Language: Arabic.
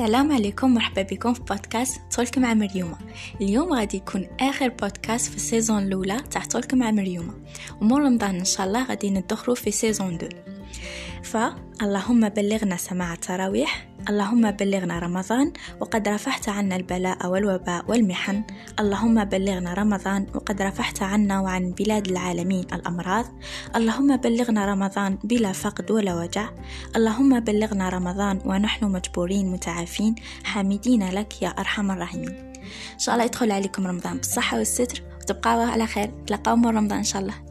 السلام عليكم مرحبا بكم في بودكاست Talk مع مريومة. اليوم غادي يكون آخر بودكاست في ال season الأولى تاع Talk مع مريومة. ومور رمضان إن شاء الله غادي ندخلوا في season 2 فاللهم بلغنا سماع التراويح اللهم بلغنا رمضان وقد رفعت عنا البلاء والوباء والمحن. اللهم بلغنا رمضان وقد رفعت عنا وعن بلاد العالمين الأمراض. اللهم بلغنا رمضان بلا فقد ولا وجع. اللهم بلغنا رمضان ونحن مجبورين متعافين. حامدين لك يا أرحم الراحمين. إن شاء الله يدخل عليكم رمضان بالصحة والستر وتبقاو على خير. تلقاو رمضان إن شاء الله.